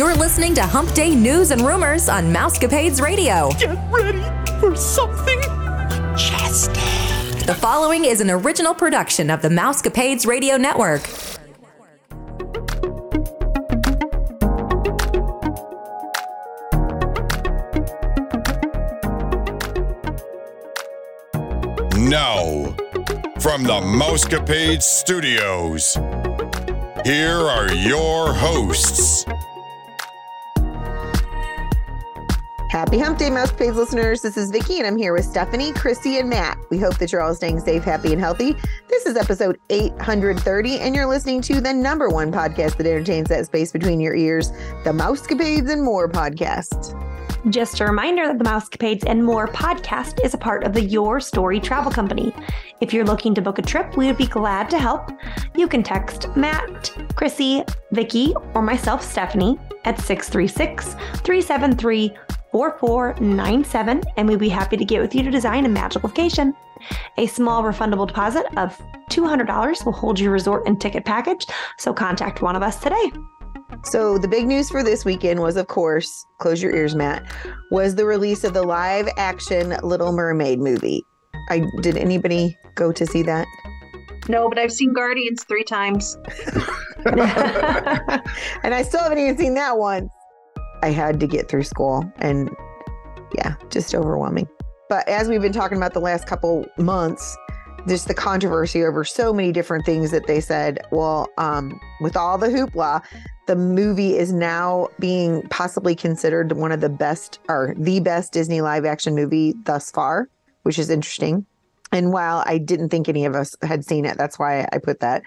You're listening to Hump Day News and Rumors on Mousecapades Radio. Get ready for something majestic. The following is an original production of the Mousecapades Radio Network. Now, from the Mousecapades Studios, here are your hosts. Happy Hump Day, Mousecapades listeners. This is Vicki, and I'm here with Stephanie, Chrissy, and Matt. We hope that you're all staying safe, happy, and healthy. This is episode 830, and you're listening to the number one podcast that entertains that space between your ears, the Mousecapades and More podcast. Just a reminder that the Mousecapades and More podcast is a part of the Your Story Travel Company. If you're looking to book a trip, we would be glad to help. You can text Matt, Chrissy, Vicki, or myself, Stephanie, at 636 373 4497, and we'd be happy to get with you to design a magical vacation. A small refundable deposit of $200 will hold your resort and ticket package, so contact one of us today. So, the big news for this weekend was, of course, close your ears, Matt, was the release of the live action Little Mermaid movie. I did anybody go to see that? No, but I've seen Guardians three times. and I still haven't even seen that once. I had to get through school and yeah, just overwhelming. But as we've been talking about the last couple months, just the controversy over so many different things that they said, well, um, with all the hoopla, the movie is now being possibly considered one of the best or the best Disney live action movie thus far, which is interesting. And while I didn't think any of us had seen it, that's why I put that.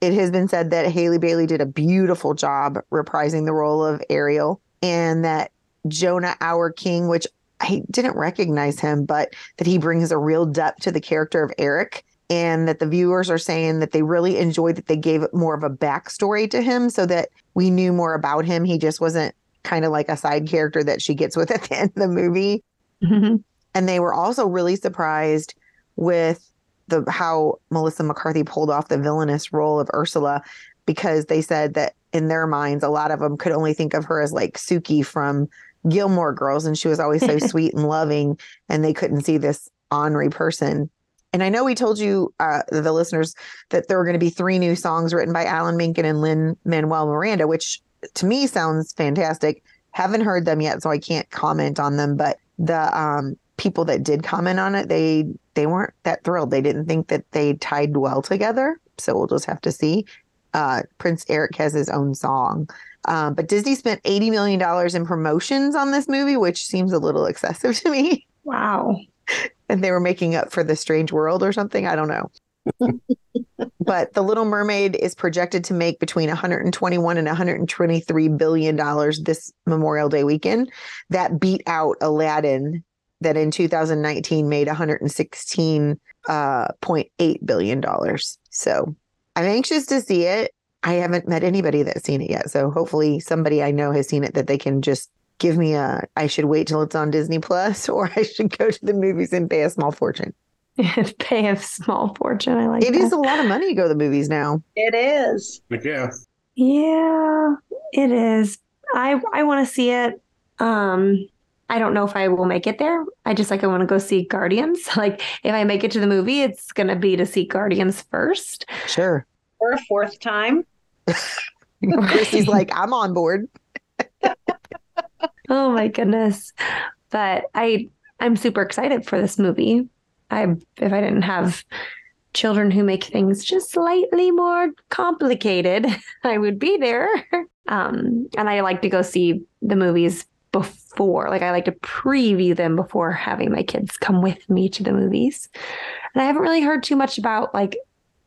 It has been said that Halle Bailey did a beautiful job reprising the role of Ariel and that Jonah Hauer-King, which I didn't recognize him, but that he brings a real depth to the character of Eric. And that the viewers are saying that they really enjoyed that they gave more of a backstory to him so that we knew more about him. He just wasn't kind of like a side character that she gets with at the end of the movie. Mm-hmm. And they were also really surprised with the how Melissa McCarthy pulled off the villainous role of Ursula because they said that in their minds, a lot of them could only think of her as like Sookie from Gilmore Girls, and she was always so sweet and loving, and they couldn't see this ornery person. And I know we told you, uh, the listeners, that there were going to be three new songs written by Alan Menken and Lin Manuel Miranda, which to me sounds fantastic. Haven't heard them yet, so I can't comment on them. But the um, people that did comment on it, they they weren't that thrilled. They didn't think that they tied well together. So we'll just have to see. Uh, Prince Eric has his own song. Um, but Disney spent $80 million in promotions on this movie, which seems a little excessive to me. Wow. And they were making up for The Strange World or something. I don't know. but The Little Mermaid is projected to make between 121 and 123 billion dollars this Memorial Day weekend. That beat out Aladdin, that in 2019 made 116.8 uh, billion dollars. So I'm anxious to see it. I haven't met anybody that's seen it yet. So hopefully somebody I know has seen it that they can just give me a I should wait till it's on Disney Plus or I should go to the movies and pay a small fortune. pay a small fortune. I like It that. is a lot of money to go to the movies now. It is. Yeah. Yeah, it is. I I want to see it. Um, I don't know if I will make it there. I just like I want to go see Guardians. Like if I make it to the movie, it's gonna be to see Guardians first. Sure. For a fourth time. Chrissy's like, I'm on board. Oh my goodness. But I I'm super excited for this movie. I if I didn't have children who make things just slightly more complicated, I would be there. Um and I like to go see the movies before. Like I like to preview them before having my kids come with me to the movies. And I haven't really heard too much about like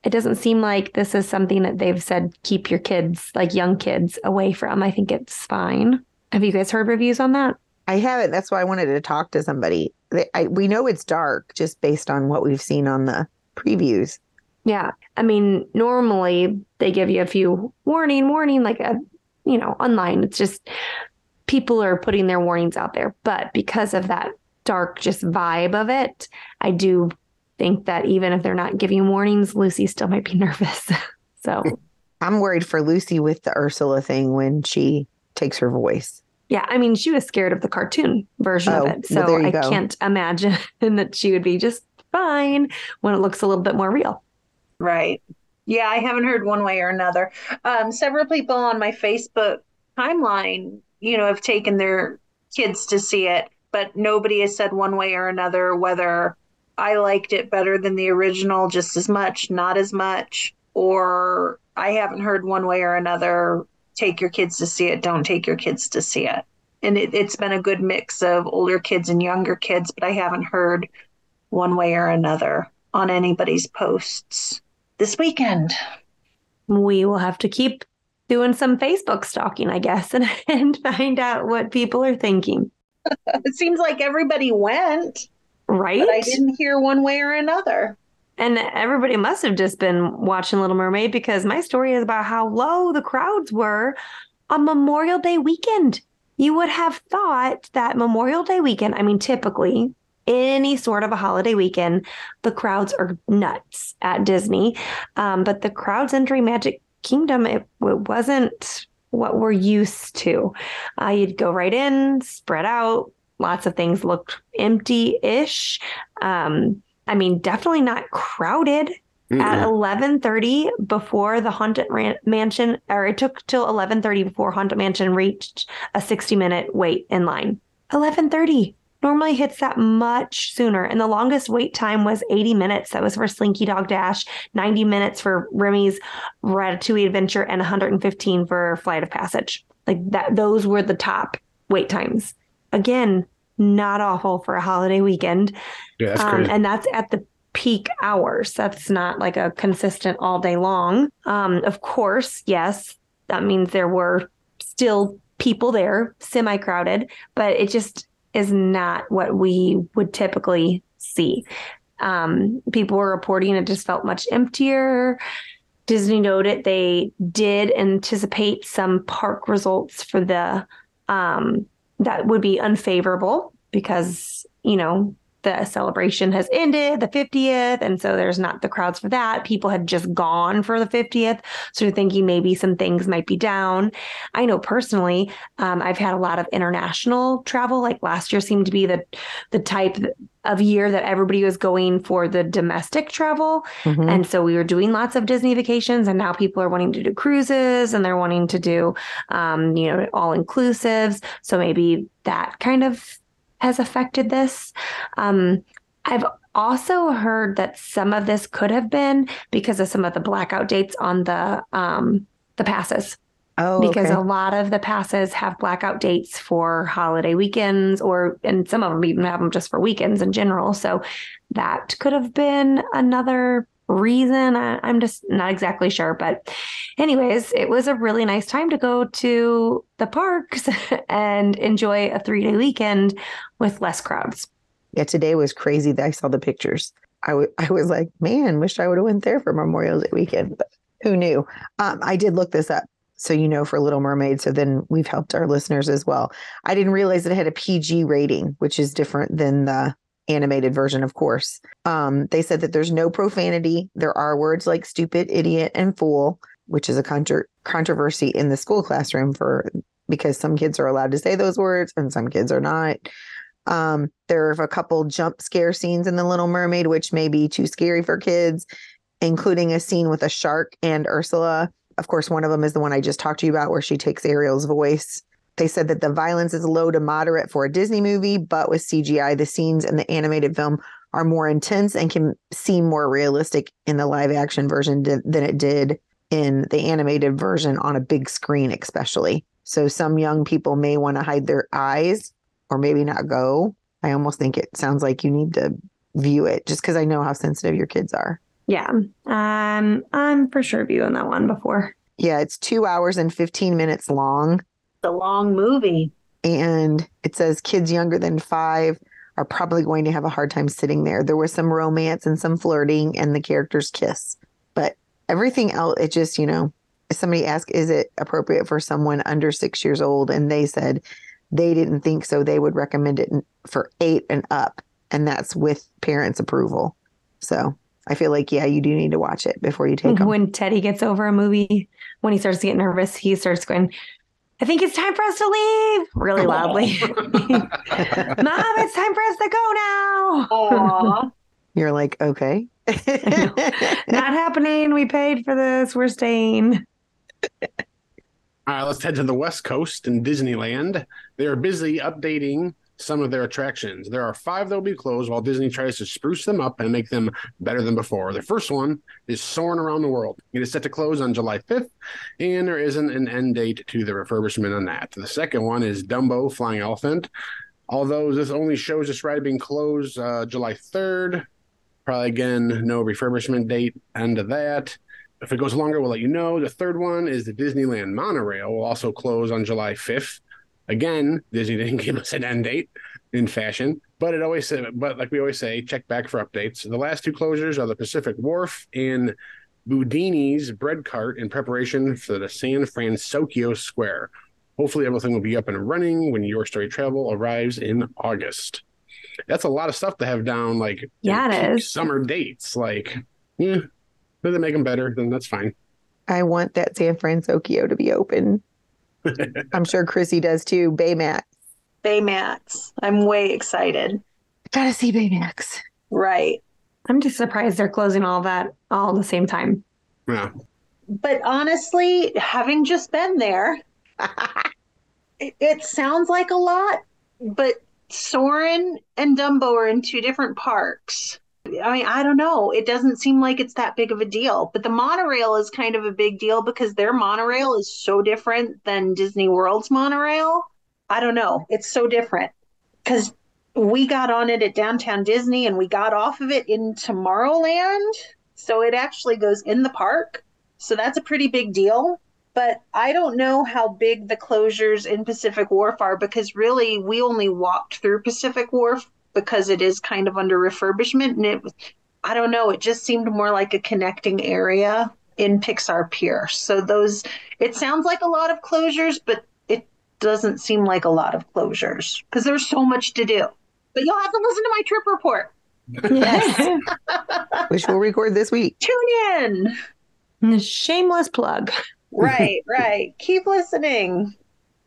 it doesn't seem like this is something that they've said keep your kids, like young kids, away from. I think it's fine. Have you guys heard reviews on that? I haven't. That's why I wanted to talk to somebody. I, we know it's dark just based on what we've seen on the previews. Yeah. I mean, normally they give you a few warning, warning, like a, you know, online. It's just people are putting their warnings out there. But because of that dark just vibe of it, I do think that even if they're not giving warnings, Lucy still might be nervous. so I'm worried for Lucy with the Ursula thing when she takes her voice. Yeah, I mean, she was scared of the cartoon version Oh, of it. So there you I go. can't imagine that she would be just fine when it looks a little bit more real. Right. Yeah, I haven't heard one way or another. Um, several people on my Facebook timeline, you know, have taken their kids to see it, but nobody has said one way or another whether I liked it better than the original just as much, not as much, or I haven't heard one way or another take your kids to see it, don't take your kids to see it. And it, it's been a good mix of older kids and younger kids, but I haven't heard one way or another on anybody's posts this weekend. We will have to keep doing some Facebook stalking, I guess, and, and find out what people are thinking. It seems like everybody went, Right? but I didn't hear one way or another. And everybody must have just been watching Little Mermaid because my story is about how low the crowds were on Memorial Day weekend. You would have thought that Memorial Day weekend, I mean, typically any sort of a holiday weekend, the crowds are nuts at Disney. Um, but the crowds entering Magic Kingdom, it, it wasn't what we're used to. Uh, you'd go right in, spread out. Lots of things looked empty ish. Um, I mean, definitely not crowded at 11:30 before the haunted ran- mansion or it took till 11:30 before haunted mansion reached a 60 minute wait in line. 11:30 normally hits that much sooner and the longest wait time was 80 minutes. That was for slinky dog dash 90 minutes for remy's ratatouille adventure and 115 for flight of passage. Like that those were the top wait times again not awful for a holiday weekend Yeah, that's um, and that's at the peak hours. That's not like a consistent all day long. Um, of course, yes, that means there were still people there, semi crowded, but it just is not what we would typically see. Um, people were reporting it just felt much emptier. Disney noted they did anticipate some park results for the um, that would be unfavorable because you know the celebration has ended, the 50th, and so there's not the crowds for that. People had just gone for the 50th, so you're thinking maybe some things might be down. I know personally, um, I've had a lot of international travel. Like last year seemed to be the the type of year that everybody was going for the domestic travel, Mhm. and so we were doing lots of Disney vacations, and now people are wanting to do cruises and they're wanting to do, um, you know, all inclusives. So maybe that kind of has affected this. Um, I've also heard that some of this could have been because of some of the blackout dates on the um, the passes Oh, because okay. a lot of the passes have blackout dates for holiday weekends or and some of them even have them just for weekends in general so that could have been another reason I, i'm just not exactly sure but anyways it was a really nice time to go to the parks and enjoy a three day weekend with less crowds yeah, today was crazy that I saw the pictures. I wa- I was like, man, wish I would have went there for Memorial Day weekend, but who knew? Um, I did look this up. So you know for Little Mermaid. So then we've helped our listeners as well. I didn't realize it had a PG rating, which is different than the animated version, of course. Um, they said that there's no profanity. There are words like stupid, idiot, and fool, which is a contro- controversy in the school classroom for because some kids are allowed to say those words and some kids are not. Um, there are a couple jump scare scenes in The Little Mermaid, which may be too scary for kids, including a scene with a shark and Ursula. Of course, one of them is the one I just talked to you about, where she takes Ariel's voice. They said that the violence is low to moderate for a Disney movie, but with CGI, the scenes in the animated film are more intense and can seem more realistic in the live action version di- than it did in the animated version on a big screen, especially. So some young people may want to hide their eyes or maybe not go. I almost think it sounds like you need to view it just because I know how sensitive your kids are. yeah um i'm for sure viewing that one before Yeah, it's two hours and 15 minutes long. It's a long movie. And it says kids younger than five are probably going to have a hard time sitting there. There was some romance and some flirting, and the characters kiss. But everything else, it just, you know, somebody asked, is it appropriate for someone under six years old? And they said they didn't think so. They would recommend it for eight and up. And that's with parents' approval. So I feel like, yeah, you do need to watch it before you take them. when teddy gets over a movie when he starts to get nervous he starts going I think it's time for us to leave really loudly. Mom, it's time for us to go now. Aw. You're like, okay. Not happening. We paid for this. We're staying. All right, let's head to the West Coast in Disneyland. They are busy updating some of their attractions. There are five that will be closed while Disney tries to spruce them up and make them better than before. The first one is Soaring Around the World. It is set to close on July 5th, and there isn't an end date to the refurbishment on that. The second one is Dumbo Flying Elephant. Although this only shows this ride being closed uh, July 3rd, probably again, no refurbishment date end of that. If it goes longer, we'll let you know. The third one is the Disneyland monorail will also close on July 5th. Again, Disney didn't give us an end date in fashion, but it always said, but like we always say, check back for updates. The last two closures are the Pacific Wharf and Boudini's bread cart in preparation for the San Fransokyo Square. Hopefully, everything will be up and running when Your Story Travel arrives in August. That's a lot of stuff to have down, like Yeah, it peak is. summer dates. Like, yeah, if they make them better, then that's fine. I want that San Fransokyo to be open. I'm sure Chrissy does too. Baymax. Baymax. I'm way excited. Gotta see Baymax. Right. I'm just surprised they're closing all that all at the same time. Yeah. But honestly, having just been there, it, it sounds like a lot, but Soarin' and Dumbo are in two different parks. I mean, I don't know. It doesn't seem like it's that big of a deal. But the monorail is kind of a big deal because their monorail is so different than Disney World's monorail. I don't know. It's so different because we got on it at Downtown Disney and we got off of it in Tomorrowland. So it actually goes in the park. So that's a pretty big deal. But I don't know how big the closures in Pacific Wharf are because really we only walked through Pacific Wharf because it is kind of under refurbishment. And it was, I don't know, it just seemed more like a connecting area in Pixar Pier. So those, it sounds like a lot of closures, but it doesn't seem like a lot of closures because there's so much to do. But you'll have to listen to my trip report. Yes. which we'll record this week. Tune in. Shameless plug. right, right. Keep listening.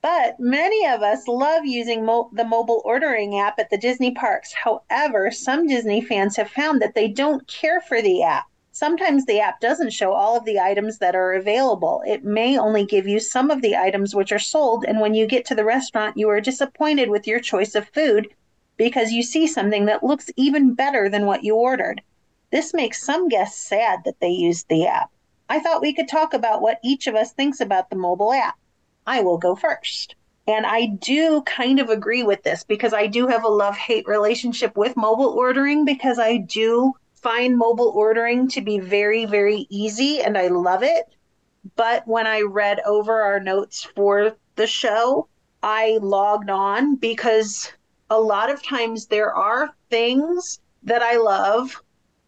But many of us love using mo- the mobile ordering app at the Disney parks. However, some Disney fans have found that they don't care for the app. Sometimes the app doesn't show all of the items that are available. It may only give you some of the items which are sold, and when you get to the restaurant, you are disappointed with your choice of food because you see something that looks even better than what you ordered. This makes some guests sad that they used the app. I thought we could talk about what each of us thinks about the mobile app. I will go first. And I do kind of agree with this because I do have a love hate relationship with mobile ordering because I do find mobile ordering to be very, very easy and I love it. But when I read over our notes for the show, I logged on because a lot of times there are things that I love,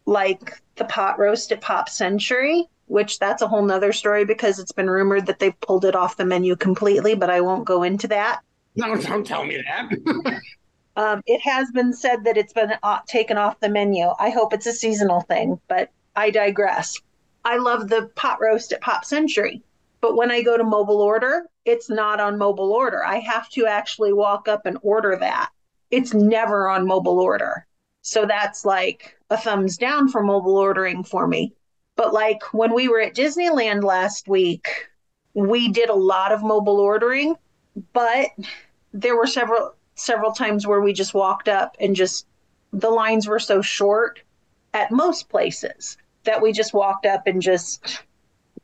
like the pot roast at Pop Century, which that's a whole nother story because it's been rumored that they've pulled it off the menu completely, but I won't go into that. No, don't tell me that. Um, it has been said that it's been uh, taken off the menu. I hope it's a seasonal thing, but I digress. I love the pot roast at Pop Century, but when I go to mobile order, it's not on mobile order. I have to actually walk up and order that. It's never on mobile order. So that's like a thumbs down for mobile ordering for me. But like when we were at Disneyland last week, we did a lot of mobile ordering, but there were several several times where we just walked up and just the lines were so short at most places that we just walked up and just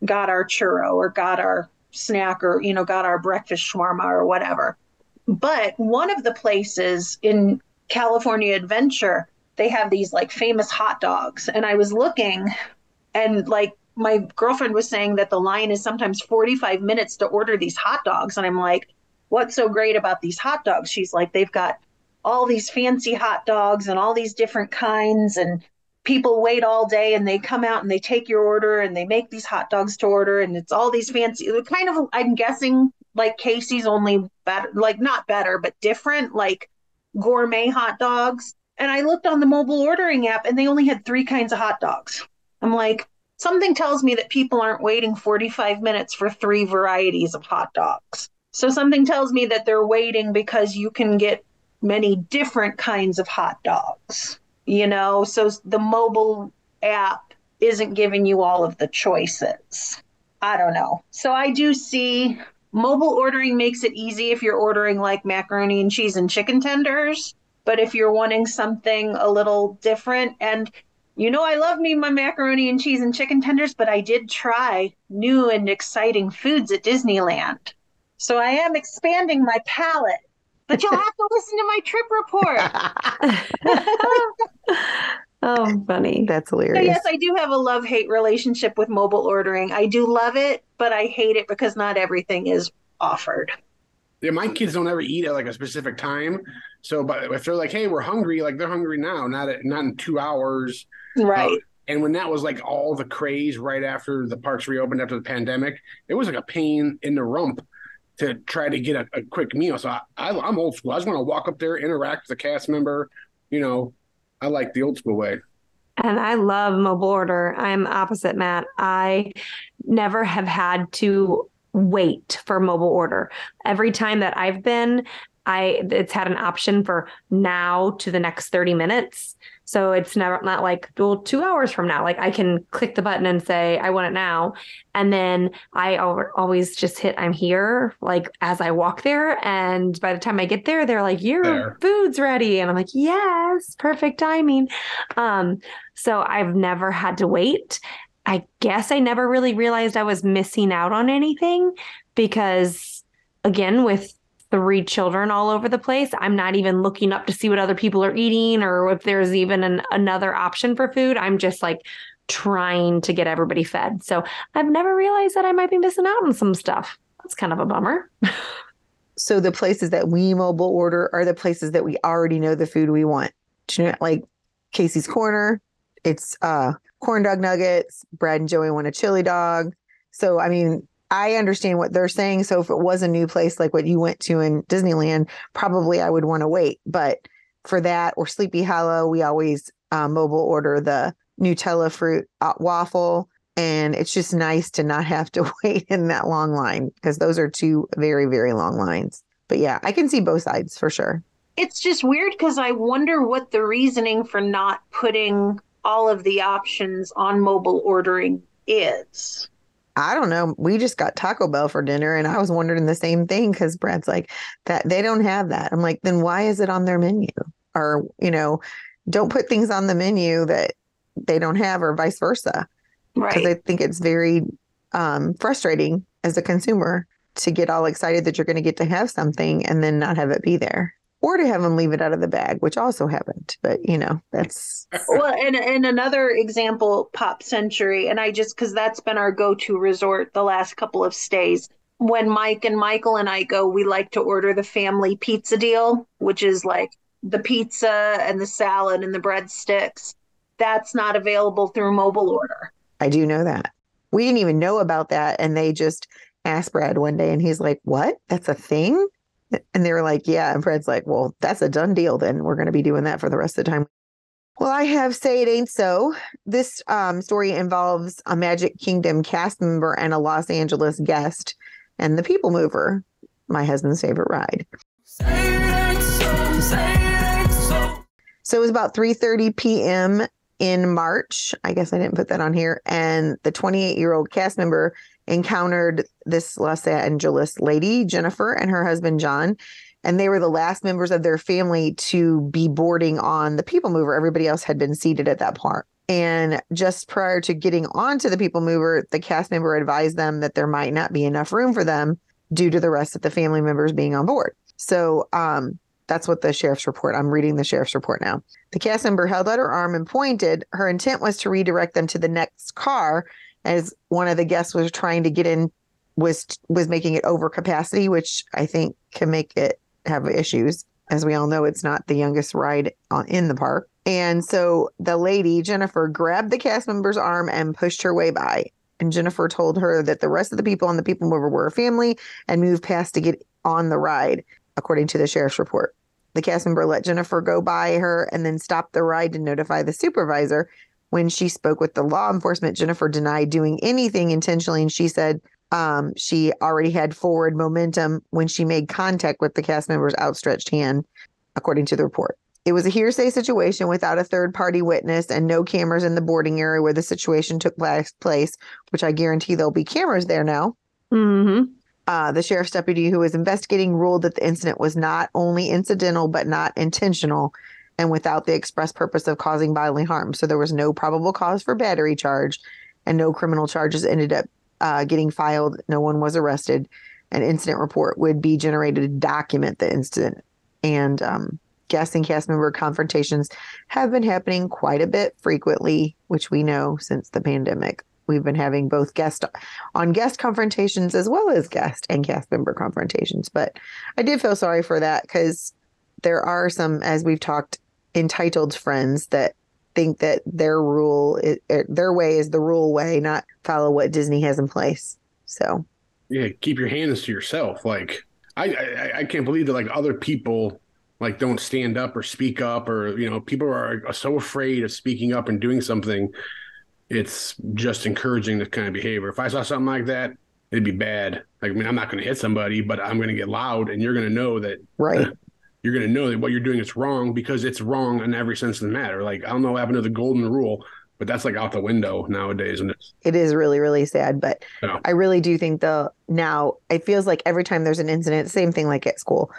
got our churro or got our snack or you know got our breakfast shawarma or whatever. But one of the places in california adventure they have these like famous hot dogs. And i was looking and like my girlfriend was saying that the line is sometimes 45 minutes to order these hot dogs. And i'm like what's so great about these hot dogs? She's like they've got all these fancy hot dogs and all these different kinds and people wait all day and they come out and they take your order and they make these hot dogs to order and it's all these fancy kind of i'm guessing like casey's only better like not better but different like gourmet hot dogs. And i looked on the mobile ordering app and they only had three kinds of hot dogs i'm like something tells me that people aren't waiting 45 minutes for three varieties of hot dogs So something tells me that they're waiting because you can get many different kinds of hot dogs, you know? So the mobile app isn't giving you all of the choices. I don't know. So I do see mobile ordering makes it easy if you're ordering like macaroni and cheese and chicken tenders. But if you're wanting something a little different, and you know, I love me my macaroni and cheese and chicken tenders, but I did try new and exciting foods at Disneyland. So I am expanding my palate. But you'll have to listen to my trip report. oh, funny. That's So hilarious. yes, I do have a love hate relationship with mobile ordering. I do love it, but I hate it because not everything is offered. Yeah, my kids don't ever eat at like a specific time. So, but if they're like, "Hey, we're hungry," like they're hungry now, not at, not in two hours. Right. Uh, and when that was like all the craze right after the parks reopened after the pandemic, it was like a pain in the rump to try to get a, a quick meal. So I, I, I'm old school. I just want to walk up there, interact with a cast member. You know, I like the old school way. And I love mobile order. I'm opposite Matt. I never have had to wait for mobile order. Every time that I've been, I it's had an option for now to the next 30 minutes. So it's never not like well, two hours from now. Like I can click the button and say I want it now, and then I always just hit I'm here like as I walk there. And by the time I get there, they're like your There. food's ready, and I'm like yes, perfect timing. Um, so I've never had to wait. I guess I never really realized I was missing out on anything because, again, with three children all over the place, I'm not even looking up to see what other people are eating or if there's even an, another option for food. I'm just like trying to get everybody fed. So I've never realized that I might be missing out on some stuff. That's kind of a bummer. so the places that we mobile order are the places that we already know the food we want. You know, like Casey's Corner, it's uh corn dog nuggets. Brad and Joey want a chili dog. So I mean, I understand what they're saying. So if it was a new place like what you went to in Disneyland, probably I would want to wait. But for that or Sleepy Hollow, we always uh, mobile order the Nutella fruit uh, waffle. And it's just nice to not have to wait in that long line because those are two very, very long lines. But yeah, I can see both sides for sure. It's just weird because I wonder what the reasoning for not putting all of the options on mobile ordering is. I don't know. We just got Taco Bell for dinner, and I was wondering the same thing because Brad's like, that they don't have that. I'm like, then why is it on their menu? Or, you know, don't put things on the menu that they don't have, or vice versa. Because I think it's very um, frustrating as a consumer to get all excited that you're going to get to have something and then not have it be there, or to have them leave it out of the bag, which also happened. But, you know, that's well, and and another example, Pop Century, and I just because that's been our go-to resort the last couple of stays. When Mike and Michael and I go, we like to order the family pizza deal, which is like the pizza and the salad and the breadsticks. That's not available through mobile order. I do know that. We didn't even know about that. And they just asked Brad one day and he's like, What? That's a thing? And they were like, Yeah. And Fred's like, Well, that's a done deal then. We're going to be doing that for the rest of the time. Well, I have Say It Ain't So. This um, story involves a Magic Kingdom cast member and a Los Angeles guest and the People Mover, my husband's favorite ride. So it was about 3:30 p.m. in March. I guess I didn't put that on here. And the 28-year-old cast member encountered this Los Angeles lady, Jennifer, and her husband John. And they were the last members of their family to be boarding on the People Mover. Everybody else had been seated at that part. And just prior to getting onto the People Mover, the cast member advised them that there might not be enough room for them due to the rest of the family members being on board. So um, that's what the sheriff's report. I'm reading the sheriff's report now. The cast member held out her arm and pointed. Her intent was to redirect them to the next car, as one of the guests was trying to get in, was was making it over capacity, which I think can make it have issues. As we all know, it's not the youngest ride on, in the park. And so the lady, Jennifer, grabbed the cast member's arm and pushed her way by. And Jennifer told her that the rest of the people on the People Mover were a family and moved past to get on the ride, according to the sheriff's report. The cast member let Jennifer go by her and then stopped the ride to notify the supervisor. When she spoke with the law enforcement, Jennifer denied doing anything intentionally, and she said, Um, she already had forward momentum when she made contact with the cast member's outstretched hand, according to the report. It was a hearsay situation without a third party witness and no cameras in the boarding area where the situation took place, which I guarantee there'll be cameras there now. Mm-hmm. Uh, the sheriff's deputy who was investigating ruled that the incident was not only incidental but not intentional and without the express purpose of causing bodily harm. So there was no probable cause for battery charge and no criminal charges ended up uh, getting filed. No one was arrested. An incident report would be generated to document the incident. And um, guest and cast member confrontations have been happening quite a bit frequently, which we know since the pandemic. We've been having both guest on guest confrontations as well as guest and cast member confrontations. But I did feel sorry for that because there are some, as we've talked, entitled friends that think that their rule, is, er, their way is the rule way, not follow what Disney has in place. So, yeah, keep your hands to yourself. Like, I, I, I can't believe that like other people like don't stand up or speak up or you know people are so afraid of speaking up and doing something it's just encouraging this kind of behavior if i saw something like that it'd be bad like, i mean i'm not going to hit somebody but i'm going to get loud and you're going to know that right you're going to know that what you're doing is wrong because it's wrong in every sense of the matter. Like i don't know what happened to the golden rule but that's like out the window nowadays and it's it is really really sad but Yeah. i really do think the now it feels like every time there's an incident same thing like at school.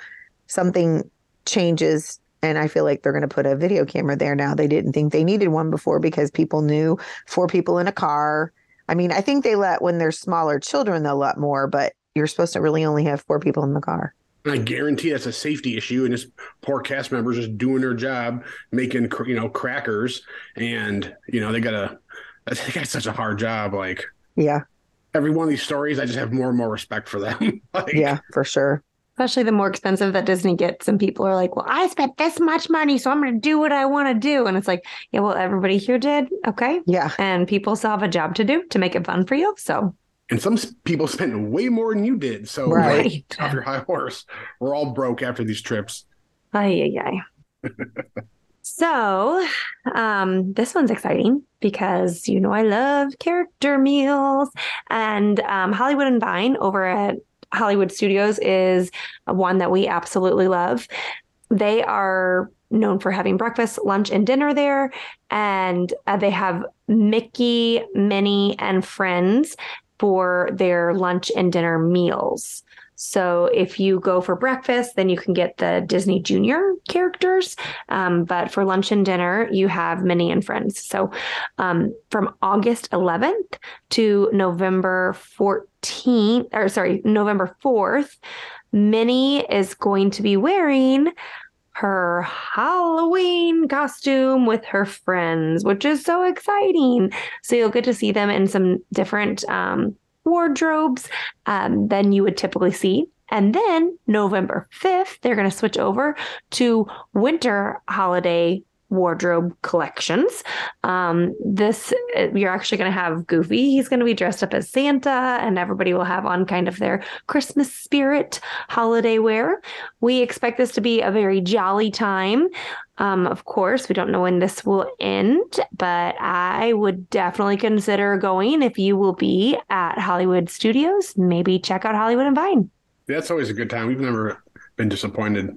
Something changes and i feel like they're going to put a video camera there now. They didn't think they needed one before because people knew four people in a car. I mean i think they let when there's smaller children they'll let more but you're supposed to really only have four people in the car And I guarantee that's a safety issue, and just poor cast members just doing their job, making cr- you know crackers, and you know they gotta. They got such a hard job. Like yeah every one of these stories, I just have more and more respect for them. like, yeah for sure Especially the more expensive that Disney gets, and people are like, "Well, I spent this much money, so I'm going to do what I want to do." And it's like, "Yeah, well, everybody here did, okay." yeah And people still have a job to do to make it fun for you. So, And some people spent way more than you did. So Right. off your high horse. We're all broke after these trips. Ay, ay, ay. so, um, this one's exciting because you know I love character meals, and um, Hollywood and Vine over at Hollywood Studios is one that we absolutely love. They are known for having breakfast, lunch, and dinner there, and uh, they have Mickey, Minnie, and friends for their lunch and dinner meals. So if you go for breakfast, then you can get the Disney Junior characters. Um, but for lunch and dinner, you have Minnie and Friends. So um, from August 11th to November 14th, or sorry, November 4th, Minnie is going to be wearing her Halloween costume with her friends, which is so exciting. So you'll get to see them in some different um, wardrobes um, than you would typically see. And then November 5th, they're going to switch over to winter holiday wardrobe collections. Um, this, uh, you're actually going to have Goofy. He's going to be dressed up as Santa, and everybody will have on kind of their Christmas spirit holiday wear. We expect this to be a very jolly time. Um, of course, we don't know when this will end, but I would definitely consider going if you will be at Hollywood Studios. Maybe check out Hollywood and Vine. That's always a good time. We've never been disappointed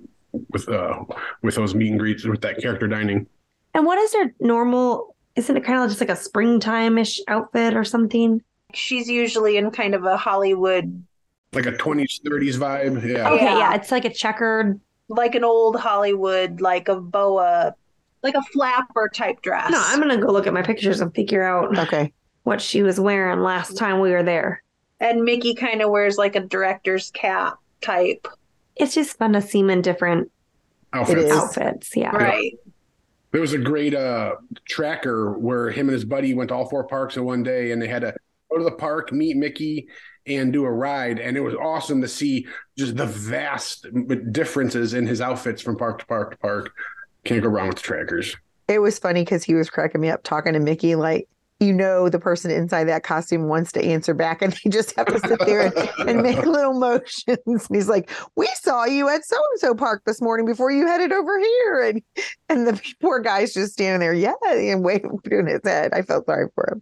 with uh with those meet and greets with that character dining. And what is their normal? Isn't it kind of just like a springtime ish outfit or something? She's usually in kind of a Hollywood, Like a 20s, 30s vibe. Yeah. Okay, Yeah. yeah, it's like a checkered. like an old Hollywood, like a boa, like a flapper type dress. No, I'm gonna go look at my pictures and figure out okay what she was wearing last time we were there. and Mickey kind of wears like a director's cap type. It's just fun to see him in different Outfits. Outfits. Yeah. Right. There was a great uh tracker where him and his buddy went to all four parks in one day and they had to go to the park, meet Mickey, and do a ride. And it was awesome to see just the vast differences in his outfits from park to park to park. Can't go wrong with the trackers. it was funny because he was cracking me up talking to mickey like you know the person inside that costume wants to answer back and they just have to sit there and, and make little motions and he's like we saw you at so and so park this morning before you headed over here and and the poor guy's just standing there yeah and waving doing his head i felt sorry for him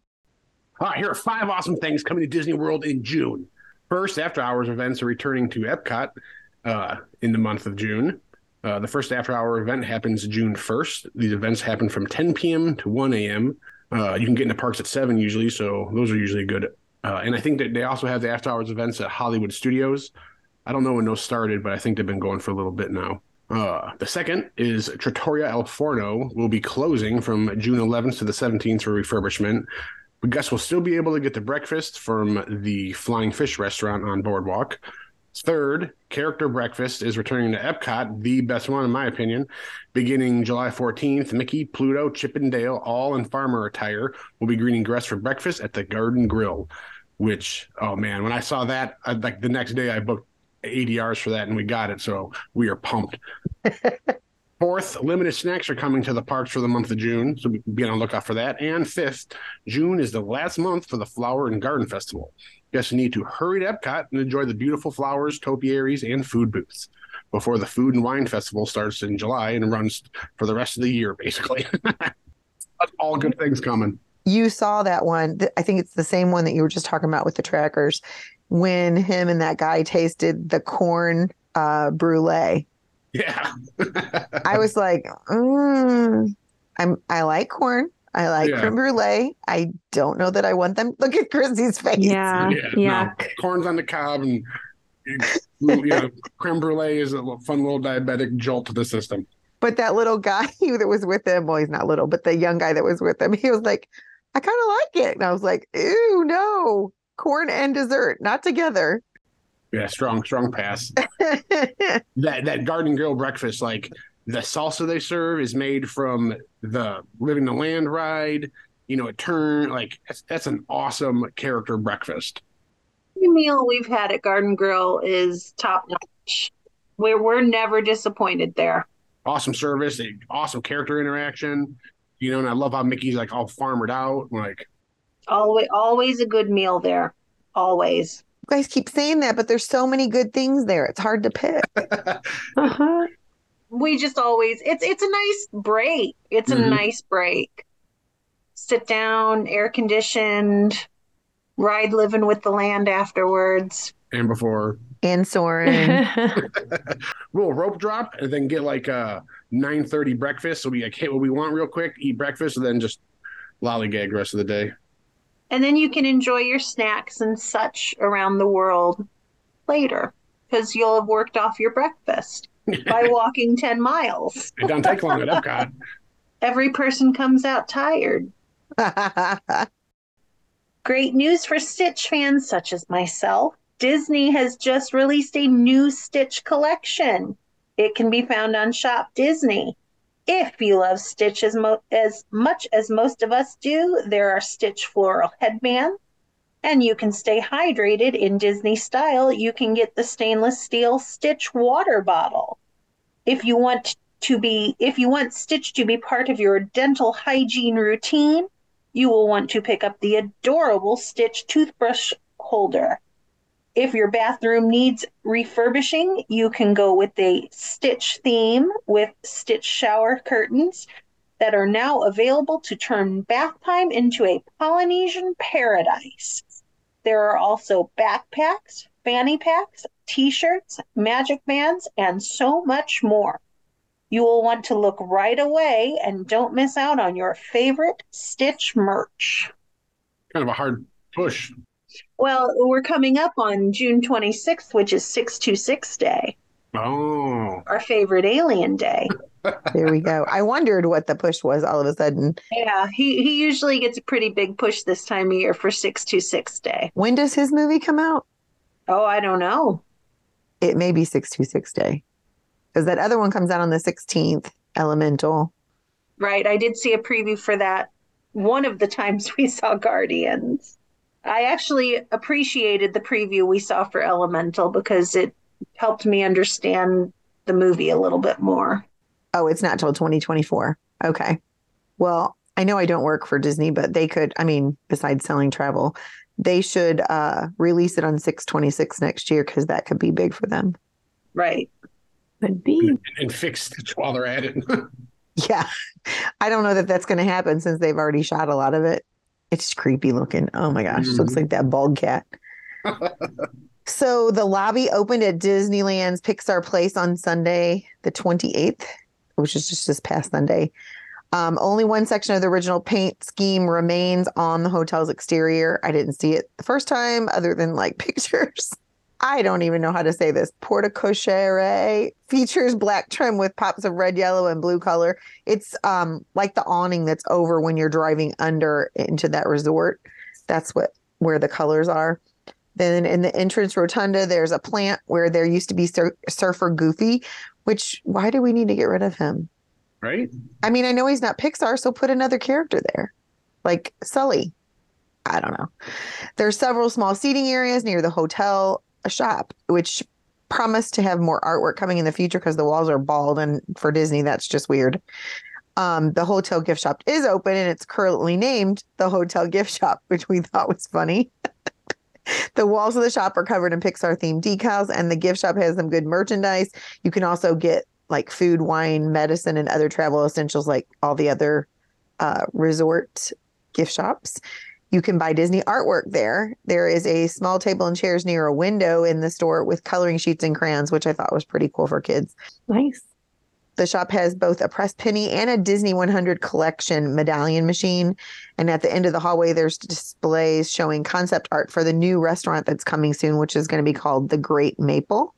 All right, here are five awesome things coming to Disney World in June. First after hours events are returning to Epcot uh, in the month of June. Uh, the first after hour event happens June 1st. These events happen from 10 p.m. to 1 a.m. Uh, you can get into parks at 7 usually, so those are usually good. Uh, and I think that they also have the after hours events at Hollywood Studios. I don't know when those started, but I think they've been going for a little bit now. Uh, the second is Trattoria al Forno will be closing from June 11th to the 17th for refurbishment. But guests will still be able to get the breakfast from the Flying Fish restaurant on Boardwalk. Third, Character Breakfast is returning to Epcot, the best one in my opinion. Beginning July 14th, Mickey, Pluto, Chip and Dale, all in farmer attire, will be greeting guests for breakfast at the Garden Grill. Which, oh man, when I saw that, I, like the next day, I booked ADRs for that and we got it. So we are pumped. Fourth, limited snacks are coming to the parks for the month of June, so be on the lookout for that. And fifth, June is the last month for the Flower and Garden Festival. Guests need to hurry to Epcot and enjoy the beautiful flowers, topiaries, and food booths before the Food and Wine Festival starts in July and runs for the rest of the year, basically. all good things coming. You saw that one. I think it's the same one that you were just talking about with the trackers when him and that guy tasted the corn uh, brulee yeah. I was like, mm, I'm I like corn. I like yeah. creme brulee. I don't know that I want them. Look at Chrissy's face. Yeah. Yeah. No, corn's on the cob and you know, creme brulee is a fun little diabetic jolt to the system. But that little guy that was with him, well, he's not little, but the young guy that was with him, he was like, I kind of like it. And I was like, ew, no, corn and dessert, not together. Yeah, strong, strong pass. that that Garden Grill breakfast, like the salsa they serve is made from the Living the Land ride. You know, a turn like that's, that's an awesome character breakfast. The meal we've had at Garden Grill is top notch. We're we're never disappointed there. Awesome service, awesome character interaction. You know, and I love how Mickey's like all farmered out. Like always, always a good meal there. Always guys keep saying that, but there's so many good things there. It's hard to pick. uh-huh. We just always it's it's a nice break. It's mm-hmm. a nice break. Sit down, air conditioned, ride living with the land afterwards. And before. And Soarin'. we'll rope drop and then get like a 9:30 breakfast. So we like hit what we want real quick, eat breakfast, and then just lollygag the rest of the day and then you can enjoy your snacks and such around the world later because you'll have worked off your breakfast by walking 10 miles. It don't take long at Epcot. Every person comes out tired. Great news for Stitch fans such as myself. Disney has just released a new Stitch collection. It can be found on Shop Disney. If you love Stitch as, mo- as much as most of us do, there are Stitch floral headbands, and you can stay hydrated in Disney style. You can get the stainless steel Stitch water bottle. If you want to be, if you want Stitch to be part of your dental hygiene routine, you will want to pick up the adorable Stitch toothbrush holder. If your bathroom needs refurbishing, you can go with a Stitch theme with Stitch shower curtains that are now available to turn bath time into a Polynesian paradise. There are also backpacks, fanny packs, t shirts, magic bands, and so much more. You will want to look right away and don't miss out on your favorite Stitch merch. Kind of a hard push well, we're coming up on June 26th, which is 626 Day. Oh. Our favorite alien day. there we go. I wondered what the push was all of a sudden. Yeah, he, he usually gets a pretty big push this time of year for 626 Day. When does his movie come out? Oh, I don't know. It may be 626 Day. Because that other one comes out on the 16th, Elemental. Right. I did see a preview for that one of the times we saw Guardians. I actually appreciated the preview we saw for Elemental because it helped me understand the movie a little bit more. Oh, it's not till 2024. Okay. Well, I know I don't work for Disney, but they could, I mean, besides selling travel, they should uh, release it on 626 next year because that could be big for them. Right. Could be. And, and fix it while they're at it. yeah. I don't know that that's going to happen since they've already shot a lot of it. It's creepy looking. Oh my gosh, mm-hmm. looks like that bald cat. So the lobby opened at Disneyland's Pixar Place on Sunday, the 28th, which is just this past Sunday. Um, only one section of the original paint scheme remains on the hotel's exterior. I didn't see it the first time, other than like pictures. I don't even know how to say this. Porta Cochere features black trim with pops of red, yellow, and blue color. It's um like the awning that's over when you're driving under into that resort. That's what where the colors are. Then in the entrance rotunda, there's a plant where there used to be sur- surfer Goofy. Which why do we need to get rid of him? Right? I mean, I know he's not Pixar, so put another character there, like Sully. I don't know. There's several small seating areas near the hotel, a shop, which promised to have more artwork coming in the future because the walls are bald, and for Disney, that's just weird. Um, the hotel gift shop is open, and it's currently named the Hotel Gift Shop, which we thought was funny. the walls of the shop are covered in Pixar themed decals, and the gift shop has some good merchandise. You can also get like food, wine, medicine, and other travel essentials like all the other uh, resort gift shops. You can buy Disney artwork there. There is a small table and chairs near a window in the store with coloring sheets and crayons, which I thought was pretty cool for kids. Nice. The shop has both a press penny and a Disney 100 collection medallion machine. And at the end of the hallway, there's displays showing concept art for the new restaurant that's coming soon, which is going to be called the Great Maple.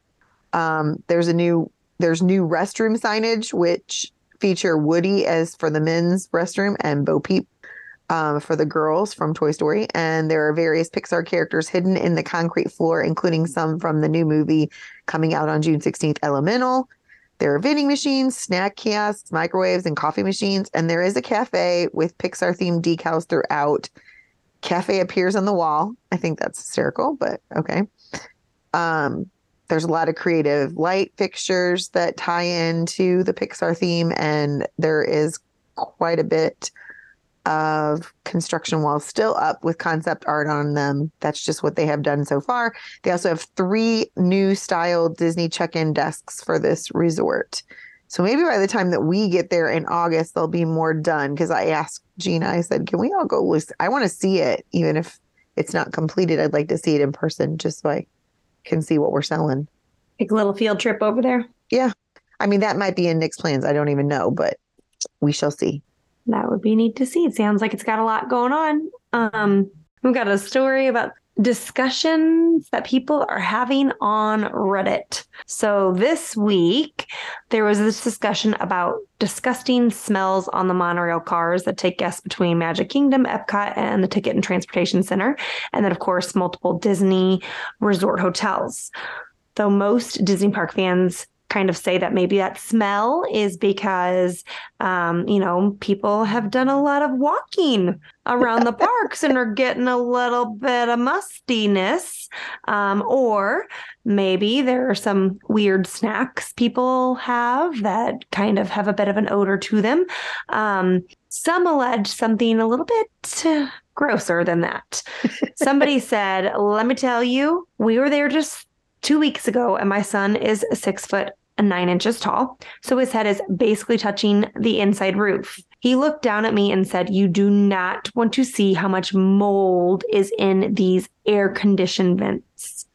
Um, there's a new there's new restroom signage which feature Woody as for the men's restroom and Bo Peep um, for the girls from Toy Story. And there are various Pixar characters hidden in the concrete floor, including some from the new movie coming out on June 16th, Elemental. There are vending machines, snack kiosks, microwaves, and coffee machines. And there is a cafe with Pixar themed decals throughout. Cafe appears on the wall. I think that's hysterical, but okay. Um, there's a lot of creative light fixtures that tie into the Pixar theme, and there is quite a bit of construction walls still up with concept art on them. That's just what they have done so far. They also have three new style Disney check in desks for this resort. So maybe by the time that we get there in August, they'll be more done. Because I asked Gina, I said, can we all go? Loose? I want to see it, even if it's not completed. I'd like to see it in person just so I can see what we're selling. Take a little field trip over there. Yeah. I mean, that might be in Nick's plans. I don't even know, but we shall see. That would be neat to see. It sounds like it's got a lot going on. Um, we've got a story about discussions that people are having on Reddit. So this week, there was this discussion about disgusting smells on the monorail cars that take guests between Magic Kingdom, Epcot, and the Ticket and Transportation Center. And then, of course, multiple Disney resort hotels. Though most Disney park fans kind of say that maybe that smell is because um, you know people have done a lot of walking around the parks and are getting a little bit of mustiness. Um, or maybe there are some weird snacks people have that kind of have a bit of an odor to them. Um, some allege something a little bit uh, grosser than that. Somebody said let me tell you we were there just two weeks ago, and my son is six foot nine inches tall. So his head is basically touching the inside roof. He looked down at me and said, You do not want to see how much mold is in these air conditioned vents.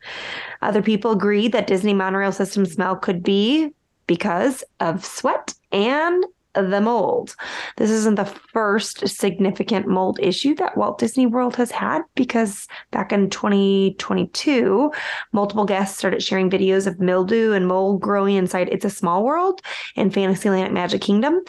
Other people agreed that Disney monorail system smell could be because of sweat and the mold. This isn't the first significant mold issue that Walt Disney World has had because back in 2022, multiple guests started sharing videos of mildew and mold growing inside It's a Small World in Fantasyland at Magic Kingdom.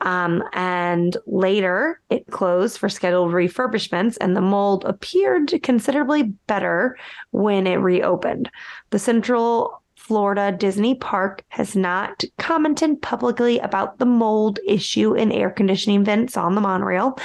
Um, and later, it closed for scheduled refurbishments, and the mold appeared considerably better when it reopened. The central Florida Disney Park has not commented publicly about the mold issue in air conditioning vents on the monorail.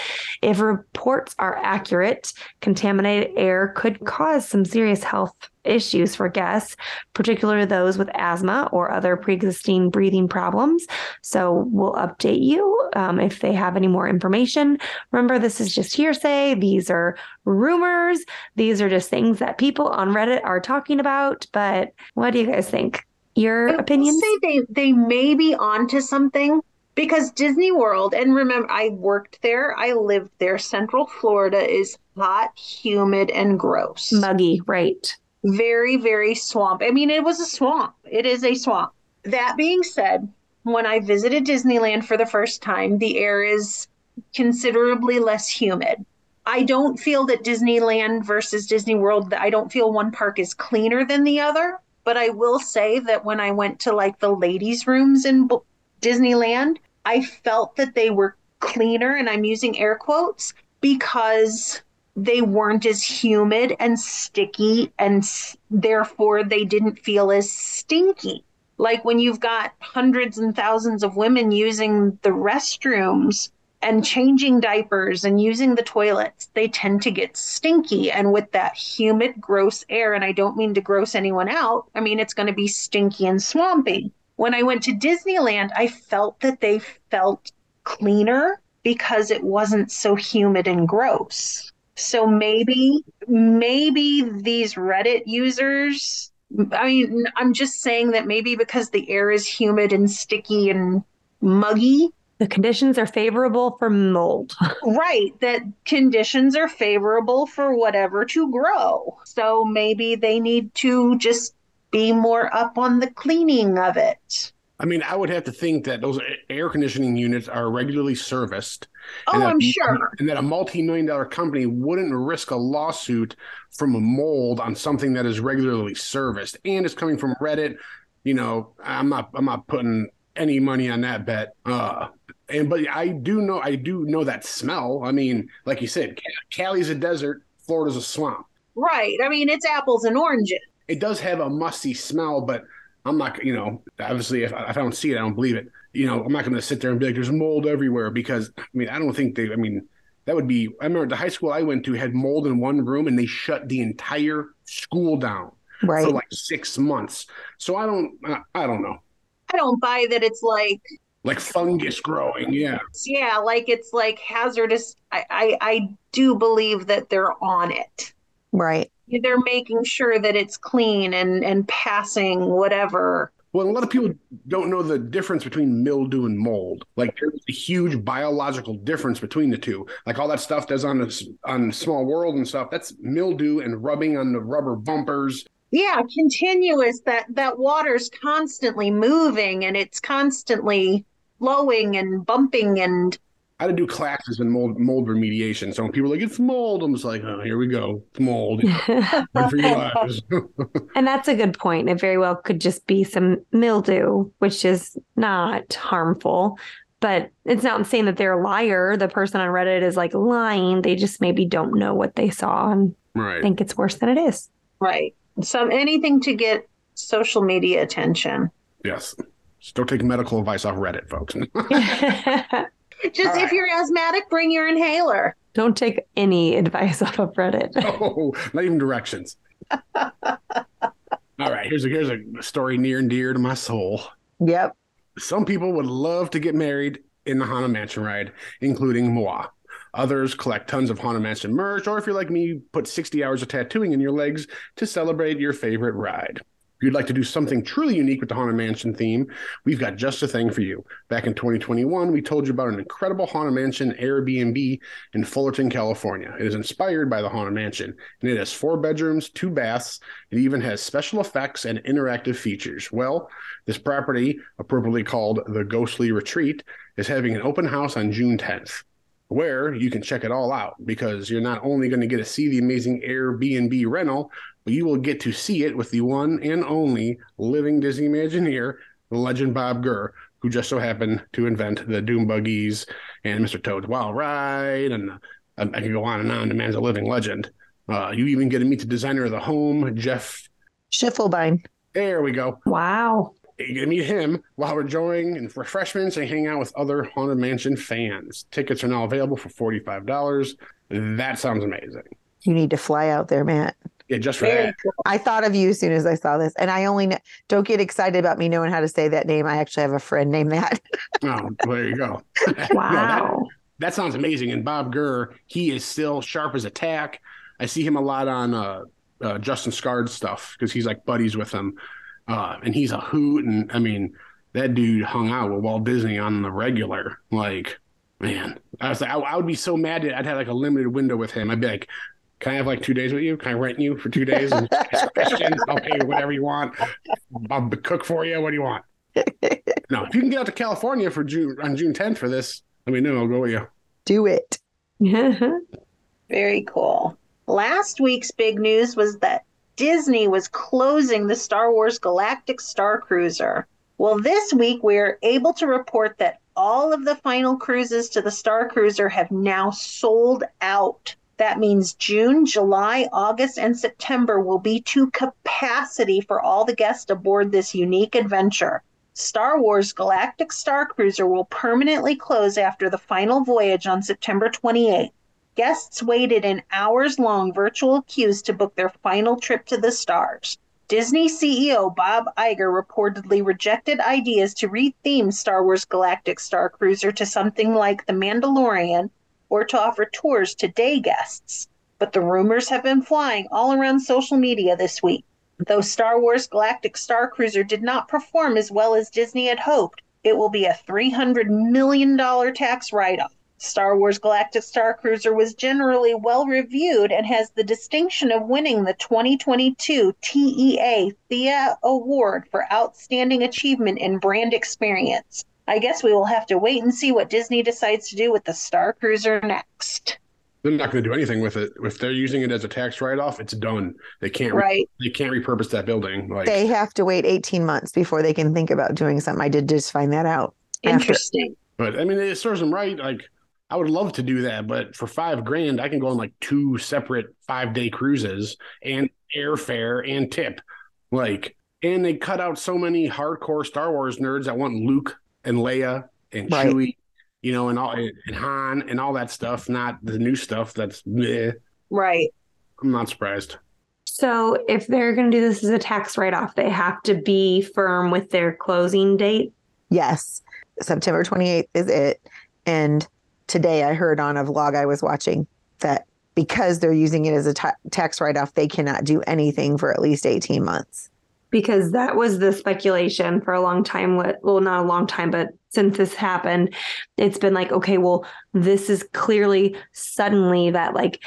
If reports are accurate, contaminated air could cause some serious health issues for guests, particularly those with asthma or other pre existing breathing problems. So we'll update you um, if they have any more information. Remember, this is just hearsay. These are rumors. These are just things that people on Reddit are talking about. But what do you guys think? Your opinion? Say they they may be onto something because Disney World, and remember, I worked there, I lived there. Central Florida is hot, humid, and gross. Muggy, right? Very, very swamp. I mean, it was a swamp. It is a swamp. That being said, when I visited Disneyland for the first time, the air is considerably less humid. I don't feel that Disneyland versus Disney World, I don't feel one park is cleaner than the other. But I will say that when I went to like the ladies' rooms in B- Disneyland, I felt that they were cleaner, and I'm using air quotes because they weren't as humid and sticky, and s- therefore they didn't feel as stinky. Like when you've got hundreds and thousands of women using the restrooms and changing diapers and using the toilets, they tend to get stinky. And with that humid, gross air, and I don't mean to gross anyone out, I mean, it's going to be stinky and swampy. When I went to Disneyland, I felt that they felt cleaner because it wasn't so humid and gross. So maybe, maybe these Reddit users, I mean, I'm just saying that maybe because the air is humid and sticky and muggy, The conditions are favorable for mold. right that conditions are favorable for whatever to grow. So maybe they need to just be more up on the cleaning of it I mean, I would have to think that those air conditioning units are regularly serviced. oh and that- i'm sure And that a multi million dollar company wouldn't risk a lawsuit from a mold on something that is regularly serviced and it's coming from Reddit. You know, I'm not I'm not putting any money on that bet. Uh and but I do know I do know that smell. I mean, like you said, Cali's a desert, Florida's a swamp. right i mean it's apples and oranges It does have a musty smell, but I'm not, you know, obviously if, if I don't see it, I don't believe it. You know, I'm not going to sit there and be like, there's mold everywhere because, I mean, I don't think they, I mean, that would be, I remember the high school I went to had mold in one room and they shut the entire school down Right. for like six months. So I don't, I, I don't know. i don't buy that it's like Like fungus growing. Yeah. yeah like it's like hazardous i i, I do believe that they're on it right. they're making sure that it's clean and and passing whatever Well, a lot of people don't know the difference between mildew and mold. Like there's a huge biological difference between the two. Like all that stuff does on the, on Small World and stuff. That's mildew and rubbing on the rubber bumpers. yeah continuous that that water's constantly moving and it's constantly flowing and bumping and I had to do classes in mold mold remediation. So when people are like, it's mold, I'm just like, oh, here we go. It's mold. Good for your lives. And that's a good point. It very well could just be some mildew, which is not harmful. But it's not saying that they're a liar. The person on Reddit is like lying. They just maybe don't know what they saw and right. think it's worse than it is. right So anything to get social media attention Yes. Just don't take medical advice off Reddit, folks. just All if right. you're asthmatic bring your inhaler don't take any advice off of Reddit. oh, not even directions. All right. Here's a here's a story near and dear to my soul. Yep. Some people would love to get married in the Haunted Mansion ride, including moi. Others collect tons of Haunted Mansion merch, or if you're like me, put 60 hours of tattooing in your legs to celebrate your favorite ride. If you'd like to do something truly unique with the Haunted Mansion theme, we've got just a thing for you. Back in 2021, we told you about an incredible Haunted Mansion Airbnb in Fullerton, California. It is inspired by the Haunted Mansion, and it has four bedrooms, two baths. It even has special effects and interactive features. Well, this property, appropriately called the Ghostly Retreat, is having an open house on June 10th, where you can check it all out because you're not only going to get to see the amazing Airbnb rental, you will get to see it with the one and only living Disney Imagineer, the legend Bob Gurr, who just so happened to invent the Doom Buggies and Mr. Toad's Wild Ride, and uh, I can go on and on. The man's a living legend. Uh, you even get to meet the designer of the home, Jeff. Schiffelbein. There we go. Wow. You get to meet him while we're enjoying refreshments and hang out with other Haunted Mansion fans. Tickets are now available for $45. That sounds amazing. You need to fly out there, Matt. Yeah, just for very that. cool I thought of you as soon as I saw this, and I only kn- don't get excited about me knowing how to say that name. I actually have a friend named that. Oh, there you go. No, that- Wow. that sounds amazing. And Bob Gurr, he is still sharp as a tack. I see him a lot on uh, uh, Justin Scard's stuff because he's like buddies with him, uh, and he's a hoot. And I mean, that dude hung out with Walt Disney on the regular. Like, man, I was like, I, I would be so mad that I'd have like a limited window with him. I'd be like, Can I have like two days with you? Can I rent you for two days and ask questions? I'll pay you whatever you want. I'll cook for you. What do you want? No, if you can get out to California for June on June 10th for this, let me know. I'll go with you. Do it. Very cool. Last week's big news was that Disney was closing the Star Wars Galactic Star Cruiser. Well, this week we're able to report that all of the final cruises to the Star Cruiser have now sold out. That means June, July, August, and September will be to capacity for all the guests aboard this unique adventure. Star Wars Galactic Star Cruiser will permanently close after the final voyage on September 28th. Guests waited in hours long virtual queues to book their final trip to the stars. Disney CEO Bob Iger reportedly rejected ideas to retheme Star Wars Galactic Star Cruiser to something like The Mandalorian or to offer tours to day guests. But the rumors have been flying all around social media this week. Though Star Wars Galactic Star Cruiser did not perform as well as Disney had hoped, it will be a $300 million tax write off. Star Wars Galactic Star Cruiser was generally well reviewed and has the distinction of winning the 2022 TEA Thea Award for Outstanding Achievement in Brand Experience. I guess we will have to wait and see what Disney decides to do with the Star Cruiser next. They're not going to do anything with it. If they're using it as a tax write-off, it's done. They can't. Right. They can't repurpose that building. Like They have to wait 18 months before they can think about doing something. I did just find that out. After- Interesting. But I mean, it serves them right. Like, I would love to do that, but for five grand, I can go on like two separate five day cruises and airfare and tip. Like, and they cut out so many hardcore Star Wars nerds that want Luke and Leia and Right. Chewie, you know, and all and Han and all that stuff, not the new stuff that's meh. Right. I'm not surprised. so if they're going to do this as a tax write off, they have to be firm with their closing date. Yes. September 28th is it. And today I heard on a vlog I was watching that because they're using it as a ta- tax write off, they cannot do anything for at least 18 months. Because that was the speculation for a long time what well not a long time but since this happened it's been like okay well this is clearly suddenly that like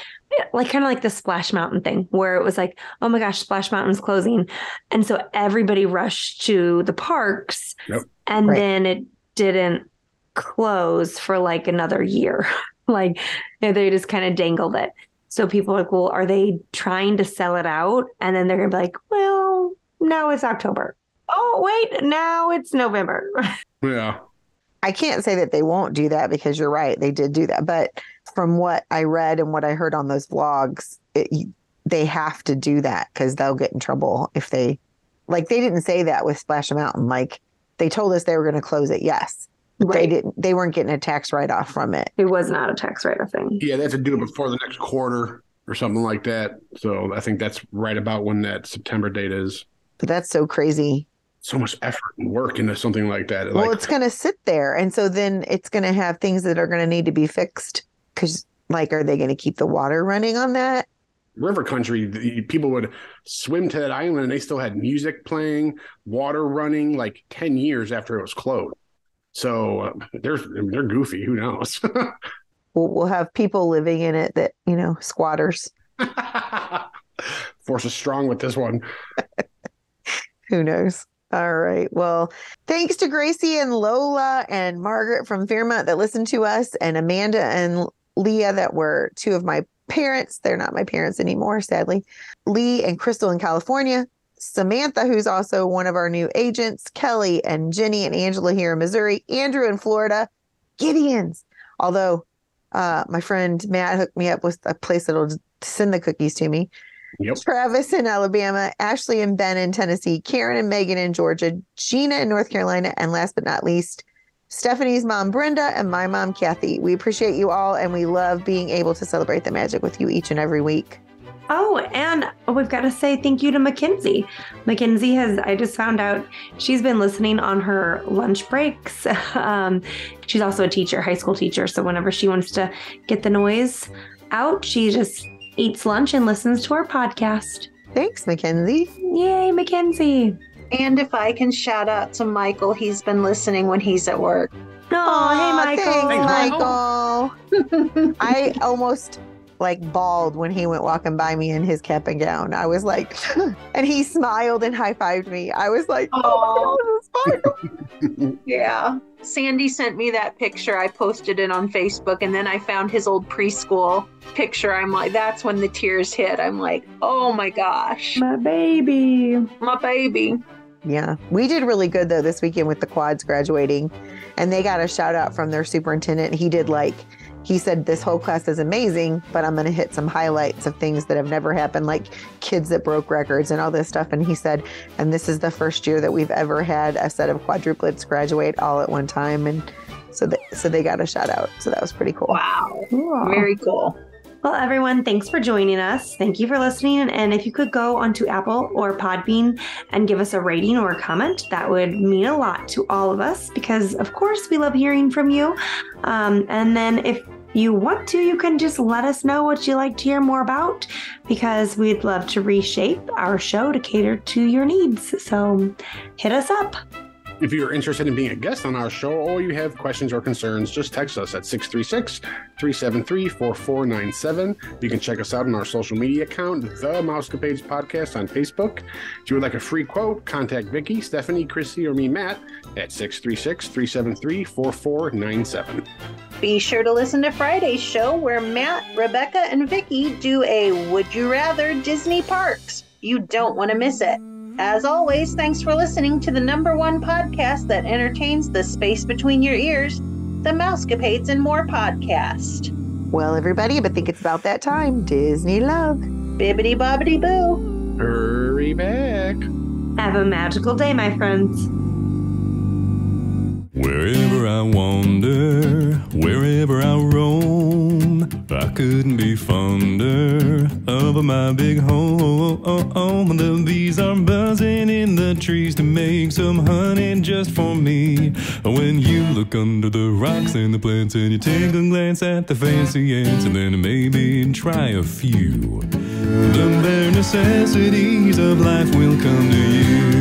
like kind of like the splash mountain thing where it was like oh my gosh splash mountain's closing and so everybody rushed to the parks Yep. and Right. then it didn't close for like another year like they just kind of dangled it so people are like well are they trying to sell it out and then they're gonna be like well now it's October. Oh, wait, now it's November. Yeah. I can't say that they won't do that because you're right. They did do that. But from what I read and what I heard on those vlogs, it, they have to do that because they'll get in trouble if they, like, they didn't say that with Splash Mountain. Like, they told us they were going to close it. Yes. But They didn't, they weren't getting a tax write off from it. It was not a tax write off thing. Yeah, they have to do it before the next quarter or something like that. So I think that's right about when that September date is. But that's so crazy. So much effort and work into something like that. well, like, it's going to sit there. And so then it's going to have things that are going to need to be fixed. Because, like, are they going to keep the water running on that? river country the, people would swim to that island and they still had music playing water running like 10 years after it was closed so uh, they're they're goofy who knows We'll, we'll have people living in it that, you know, squatters. force is strong with this one Who knows? All right. Well, thanks to Gracie and Lola and Margaret from Fairmont that listened to us, and Amanda and Leah that were two of my parents. They're not my parents anymore, sadly. Lee and Crystal in California. Samantha, who's also one of our new agents, Kelly and Jenny and Angela here in Missouri, Andrew in Florida, Gideon's. Although uh, my friend Matt hooked me up with a place that'll send the cookies to me. Yep Travis in Alabama, Ashley and Ben in Tennessee, Karen and Megan in Georgia, Gina in North Carolina, and last but not least, Stephanie's mom, Brenda, and my mom, Kathy. We appreciate you all and we love being able to celebrate the magic with you each and every week. Oh, and we've got to say thank you to Mackenzie. Mackenzie has, I just found out she's been listening on her lunch breaks. Um, she's also a teacher, high school teacher. So whenever she wants to get the noise out, she just eats lunch and listens to our podcast. Thanks, Mackenzie. Yay, Mackenzie. And if I can shout out to Michael, he's been listening when he's at work. Oh, hey, Michael. Thanks, Michael. I almost like bawled when he went walking by me in his cap and gown. I was like, and he smiled and high fived me. I was like, oh, my God, it's. Yeah. Sandy sent me that picture. I posted it on Facebook and then I found his old preschool picture. I'm like, that's when the tears hit. I'm like, oh my gosh, My baby. my baby. Yeah, we did really good though this weekend with the quads graduating, and they got a shout out from their superintendent. He did like, he said, This whole class is amazing, but I'm going to hit some highlights of things that have never happened, like kids that broke records and all this stuff. And he said, And this is the first year that we've ever had a set of quadruplets graduate all at one time. And so they, so they got a shout out. So that was pretty cool. Wow. Cool. Very cool. Well, everyone, thanks for joining us. Thank you for listening. And if you could go onto Apple or Podbean and give us a rating or a comment, that would mean a lot to all of us because, of course, we love hearing from you. Um, and then if you want to, you can just let us know what you'd like to hear more about because we'd love to reshape our show to cater to your needs. So hit us up. If you are interested in being a guest on our show or you have questions or concerns, just text us at 636 373 4497. You can check us out on our social media account, The Mousecapades Podcast on Facebook. If you would like a free quote, contact Vicky, Stephanie, Chrissy, or me, Matt, at 636 373 4497. Be sure to listen to Friday's show where Matt, Rebecca, and Vicky do a Would You Rather Disney Parks. You don't want to miss it. As always, thanks for listening to the number one podcast that entertains the space between your ears, the Mousecapades and More podcast. Well, everybody, but think it's about that time. Disney love. Bibbity bobbity boo. Hurry back. Have a magical day, my friends. Wherever I wander, wherever I roam, I couldn't be fonder of my big home. Oh the bees are buzzing in the trees to make some honey just for me. When you look under the rocks and the plants and you take a glance at the fancy ants and then maybe try a few. The bare necessities of life will come to